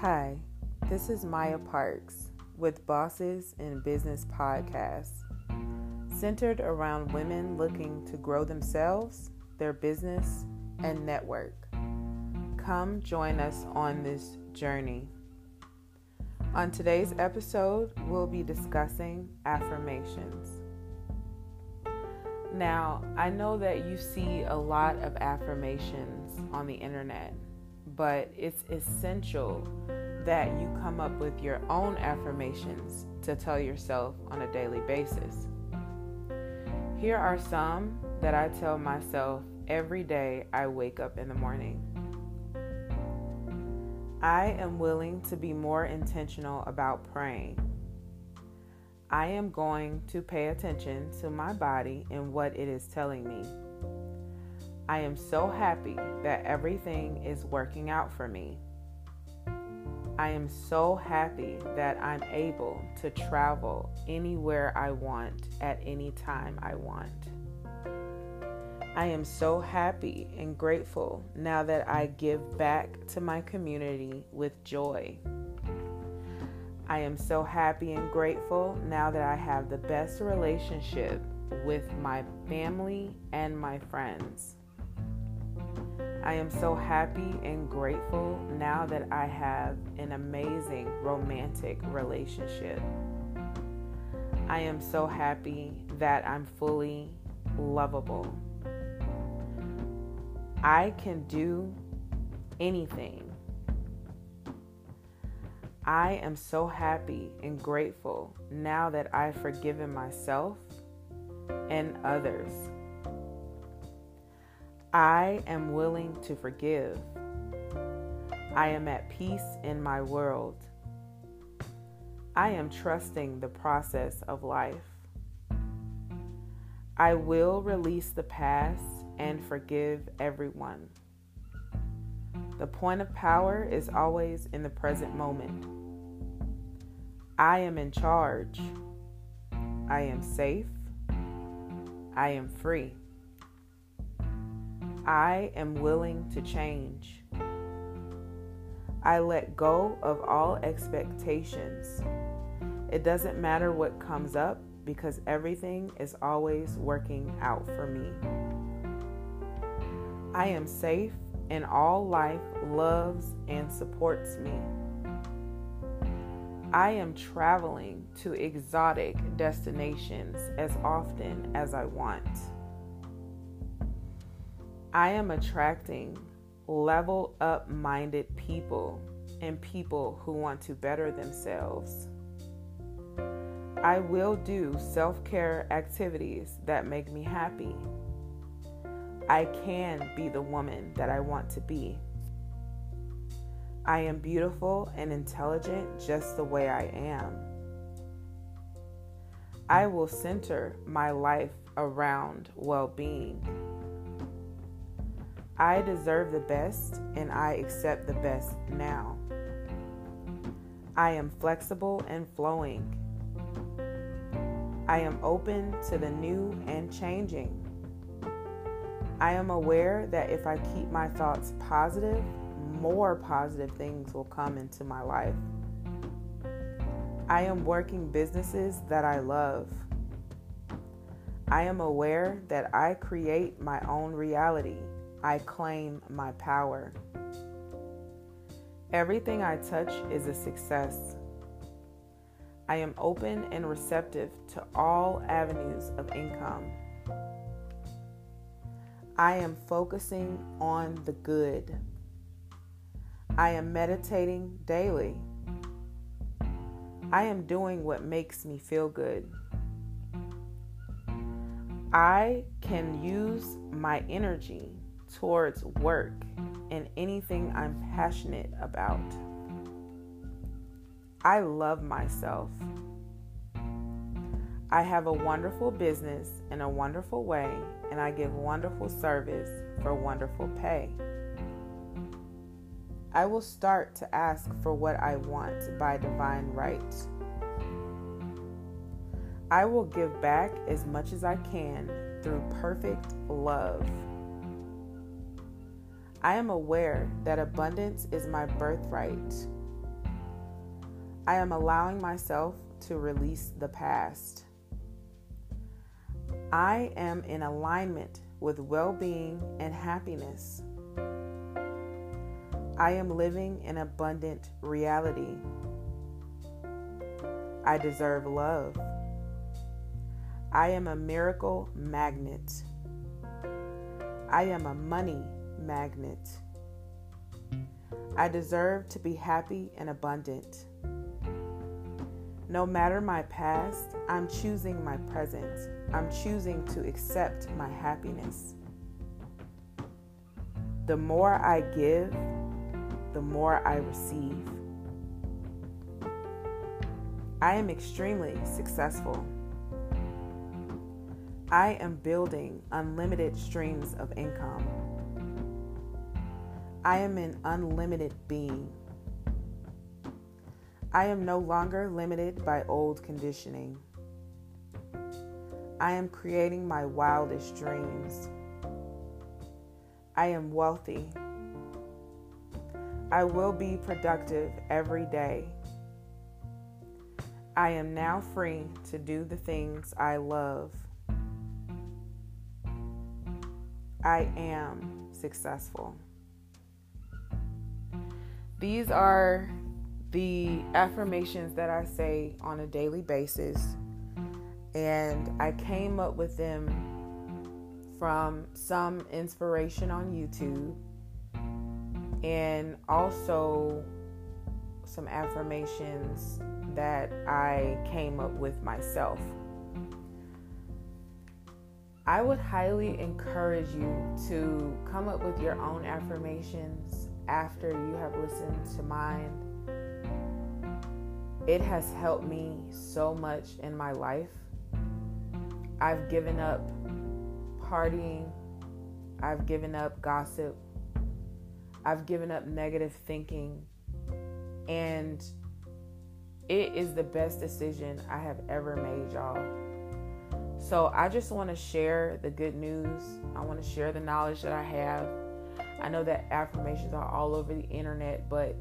Hi, this is Maya Parks with Bosses in Business Podcast, centered around women looking to grow themselves, their business, and network. Come join us on this journey. On today's episode, we'll be discussing affirmations. Now, I know that you see a lot of affirmations on the internet, but it's essential that you come up with your own affirmations to tell yourself on a daily basis. Here are some that I tell myself every day I wake up in the morning. I am willing to be more intentional about praying. I am going to pay attention to my body and what it is telling me. I am so happy that everything is working out for me. I am so happy that I'm able to travel anywhere I want at any time I want. I am so happy and grateful now that I give back to my community with joy. I am so happy and grateful now that I have the best relationship with my family and my friends. I am so happy and grateful now that I have an amazing romantic relationship. I am so happy that I'm fully lovable. I can do anything I am so happy and grateful now that I've forgiven myself and others. I am willing to forgive. I am at peace in my world. I am trusting the process of life. I will release the past and forgive everyone. The point of power is always in the present moment. I am in charge. I am safe. I am free. I am willing to change. I let go of all expectations. It doesn't matter what comes up because everything is always working out for me. I am safe and all life loves and supports me. I am traveling to exotic destinations as often as I want. I am attracting level up minded people and people who want to better themselves. I will do self care activities that make me happy. I can be the woman that I want to be. I am beautiful and intelligent just the way I am. I will center my life around well being. I deserve the best and I accept the best now. I am flexible and flowing. I am open to the new and changing. I am aware that if I keep my thoughts positive, more positive things will come into my life. I am working businesses that I love. I am aware that I create my own reality. I claim my power. Everything I touch is a success. I am open and receptive to all avenues of income. I am focusing on the good. I am meditating daily. I am doing what makes me feel good. I can use my energy towards work and anything I'm passionate about. I love myself. I have a wonderful business in a wonderful way, and I give wonderful service for wonderful pay. I will start to ask for what I want by divine right. I will give back as much as I can through perfect love. I am aware that abundance is my birthright. I am allowing myself to release the past. I am in alignment with well being and happiness. I am living an abundant reality. I deserve love. I am a miracle magnet. I am a money magnet. I deserve to be happy and abundant. No matter my past, I'm choosing my present. I'm choosing to accept my happiness. The more I give, the more I receive. I am extremely successful. I am building unlimited streams of income. I am an unlimited being. I am no longer limited by old conditioning. I am creating my wildest dreams. I am wealthy. I will be productive every day. I am now free to do the things I love. I am successful. These are the affirmations that I say on a daily basis, and I came up with them from some inspiration on YouTube and also some affirmations that I came up with myself. I would highly encourage you to come up with your own affirmations after you have listened to mine it has helped me so much in my life. I've given up partying, I've given up gossip, I've given up negative thinking, and it is the best decision I have ever made, y'all. So I just want to share the good news. I want to share the knowledge that I have. I know that affirmations are all over the internet, but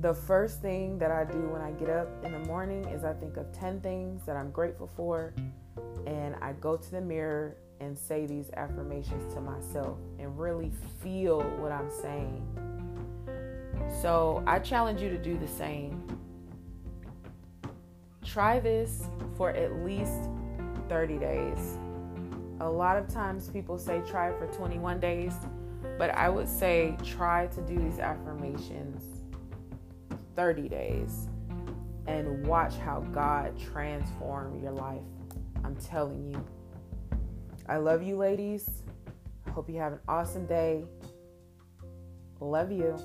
the first thing that I do when I get up in the morning is I think of 10 things that I'm grateful for, and I go to the mirror and say these affirmations to myself and really feel what I'm saying. So I challenge you to do the same. Try this for at least 30 days. A lot of times people say try for 21 days, but I would say try to do these affirmations 30 days and watch how God transform your life. I'm telling you. I love you, ladies. Hope you have an awesome day. Love you.